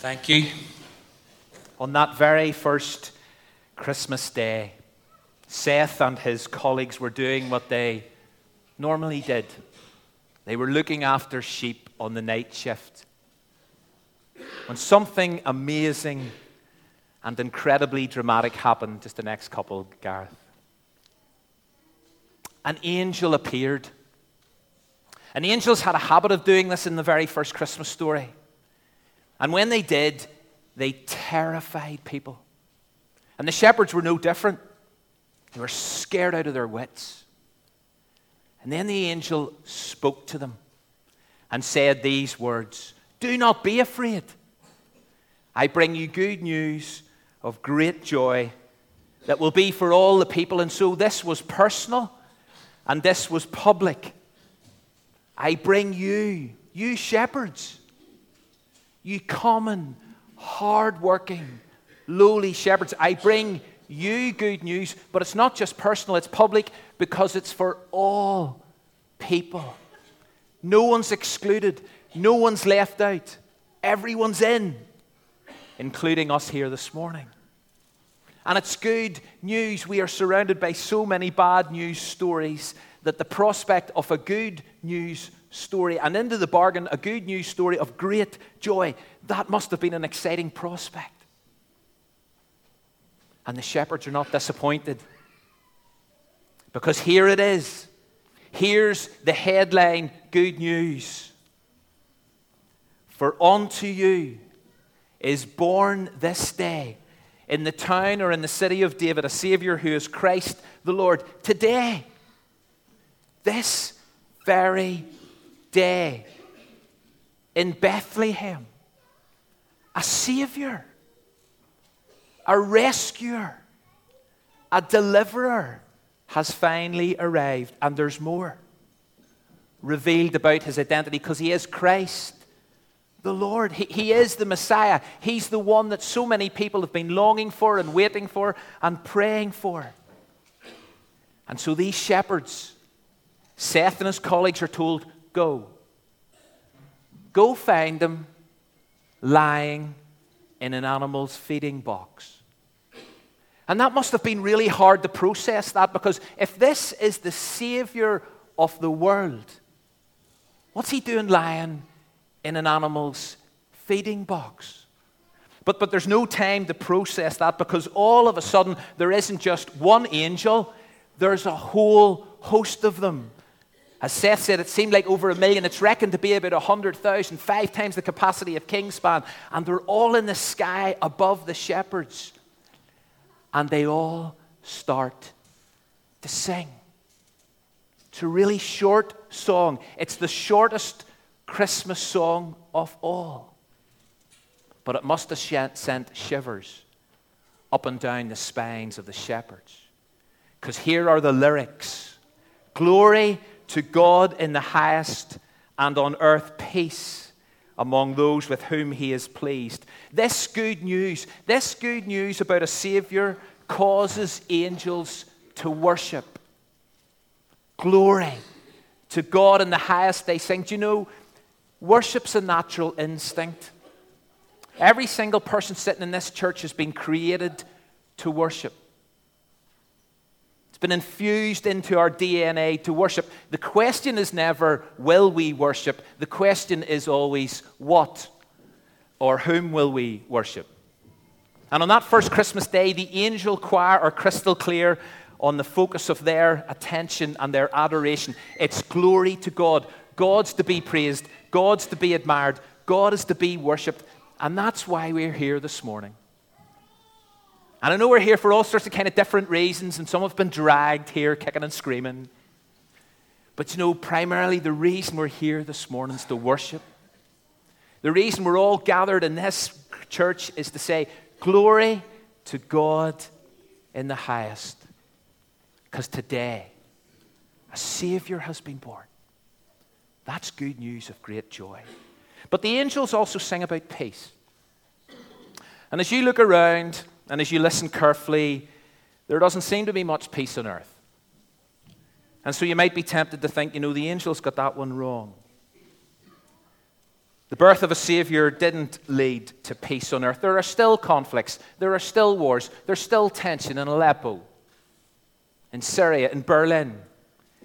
Thank you. On that very first Christmas day, Seth and his colleagues were doing what they normally did. They were looking after sheep on the night shift. When something amazing and incredibly dramatic happened just the next couple, Gareth. An angel appeared. And angels had a habit of doing this in the very first Christmas story. And when they did, they terrified people. And the shepherds were no different. They were scared out of their wits. And then the angel spoke to them and said these words Do not be afraid. I bring you good news of great joy that will be for all the people. And so this was personal and this was public. I bring you, you shepherds, you common, hard-working, lowly shepherds. I bring you good news, but it's not just personal, it's public because it's for all people. No one's excluded, no one's left out, everyone's in, including us here this morning. And it's good news. We are surrounded by so many bad news stories that the prospect of a good news story, and into the bargain, a good news story of great joy, that must have been an exciting prospect. And the shepherds are not disappointed. Because here it is. Here's the headline good news. For unto you is born this day in the town or in the city of David a Savior who is Christ the Lord. Today, this very day, in Bethlehem, a Savior, a rescuer, a deliverer has finally arrived, and there's more revealed about his identity because he is Christ the Lord. He, he is the Messiah. He's the one that so many people have been longing for and waiting for and praying for. And so these shepherds, Seth and his colleagues, are told, Go. Go find him lying in an animal's feeding box. And that must have been really hard to process that because if this is the Savior of the world, what's he doing lying in an animal's feeding box. But, but there's no time to process that because all of a sudden there isn't just one angel, there's a whole host of them. As Seth said, it seemed like over a million. It's reckoned to be about 100,000, five times the capacity of Kingspan. And they're all in the sky above the shepherds. And they all start to sing. It's a really short song. It's the shortest Christmas song of all. But it must have sent shivers up and down the spines of the shepherds. Because here are the lyrics Glory to God in the highest, and on earth peace among those with whom he is pleased. This good news, this good news about a Savior causes angels to worship. Glory to God in the highest, they sing. Do you know Worship's a natural instinct. Every single person sitting in this church has been created to worship. Been infused into our DNA to worship. The question is never, will we worship? The question is always, what or whom will we worship? And on that first Christmas day, the angel choir are crystal clear on the focus of their attention and their adoration. It's glory to God. God's to be praised. God's to be admired, God is to be worshipped. And that's why we're here this morning. And I know we're here for all sorts of kind of different reasons, and some have been dragged here kicking and screaming. But you know, primarily the reason we're here this morning is to worship. The reason we're all gathered in this church is to say, Glory to God in the highest. Because today, a Savior has been born. That's good news of great joy. But the angels also sing about peace. And as you look around and as you listen carefully, there doesn't seem to be much peace on earth. And so you might be tempted to think, you know, the angels got that one wrong. The birth of a Savior didn't lead to peace on earth. There are still conflicts, there are still wars, there's still tension in Aleppo, in Syria, in Berlin,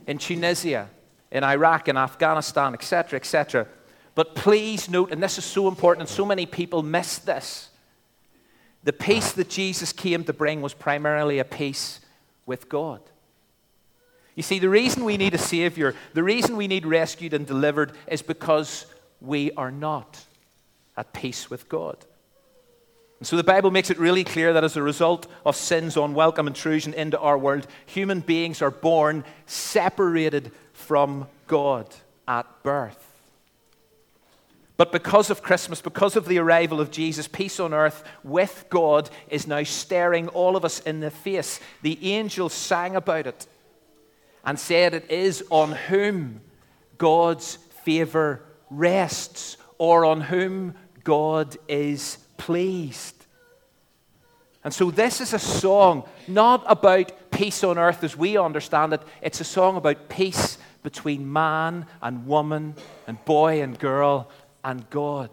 in Tunisia, in Iraq, in Afghanistan, etc., etc. But please note, and this is so important, and so many people miss this the peace that Jesus came to bring was primarily a peace with God. You see, the reason we need a Savior, the reason we need rescued and delivered, is because we are not at peace with God. And so the Bible makes it really clear that as a result of sin's unwelcome intrusion into our world, human beings are born separated from God at birth. But because of Christmas, because of the arrival of Jesus, peace on earth with God is now staring all of us in the face. The angels sang about it and said it is on whom God's favor rests or on whom God is pleased. And so, this is a song not about peace on earth as we understand it, it's a song about peace between man and woman and boy and girl and God.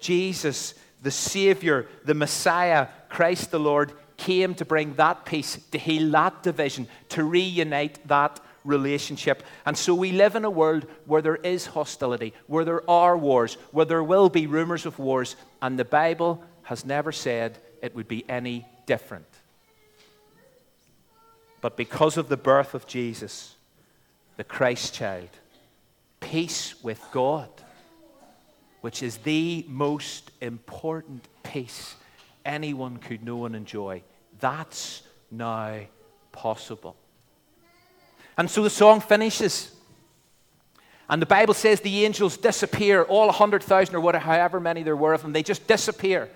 Jesus, the Savior, the Messiah, Christ the Lord, came to bring that peace, to heal that division, to reunite that relationship. And so we live in a world where there is hostility, where there are wars, where there will be rumors of wars, and the Bible has never said it would be any different. But because of the birth of Jesus, the Christ child, peace with God, which is the most important peace anyone could know and enjoy. That's now possible. And so the song finishes. And the Bible says the angels disappear, all 100,000 or whatever, however many there were of them, they just disappear.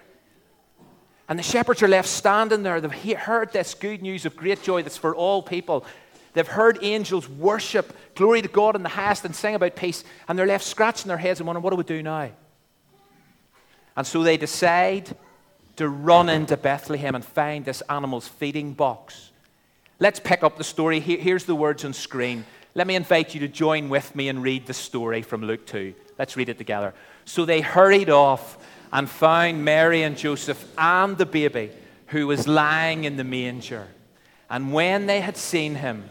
And the shepherds are left standing there. They've heard this good news of great joy that's for all people. They've heard angels worship, glory to God in the highest, and sing about peace. And they're left scratching their heads and wondering, what do we do now? And so they decide to run into Bethlehem and find this animal's feeding box. Let's pick up the story. Here's the words on screen. Let me invite you to join with me and read the story from Luke 2. Let's read it together. So they hurried off and found Mary and Joseph and the baby who was lying in the manger. And when they had seen him,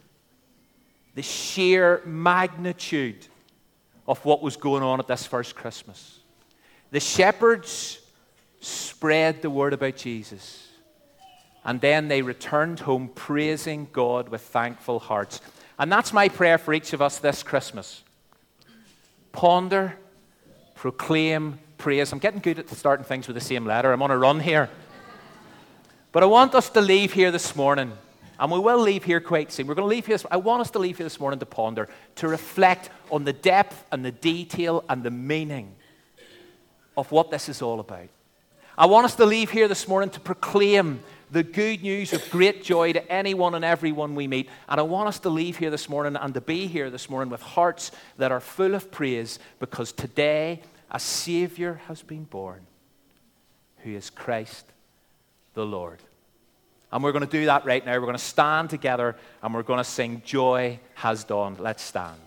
the sheer magnitude of what was going on at this first Christmas. The shepherds spread the word about Jesus. And then they returned home praising God with thankful hearts. And that's my prayer for each of us this Christmas. Ponder, proclaim, praise. I'm getting good at starting things with the same letter. I'm on a run here. But I want us to leave here this morning and we will leave here quite soon. We're going to leave here. I want us to leave here this morning to ponder, to reflect on the depth and the detail and the meaning of what this is all about. I want us to leave here this morning to proclaim the good news of great joy to anyone and everyone we meet. And I want us to leave here this morning and to be here this morning with hearts that are full of praise because today a Savior has been born who is Christ the Lord. And we're going to do that right now. We're going to stand together and we're going to sing, Joy Has Dawned. Let's stand.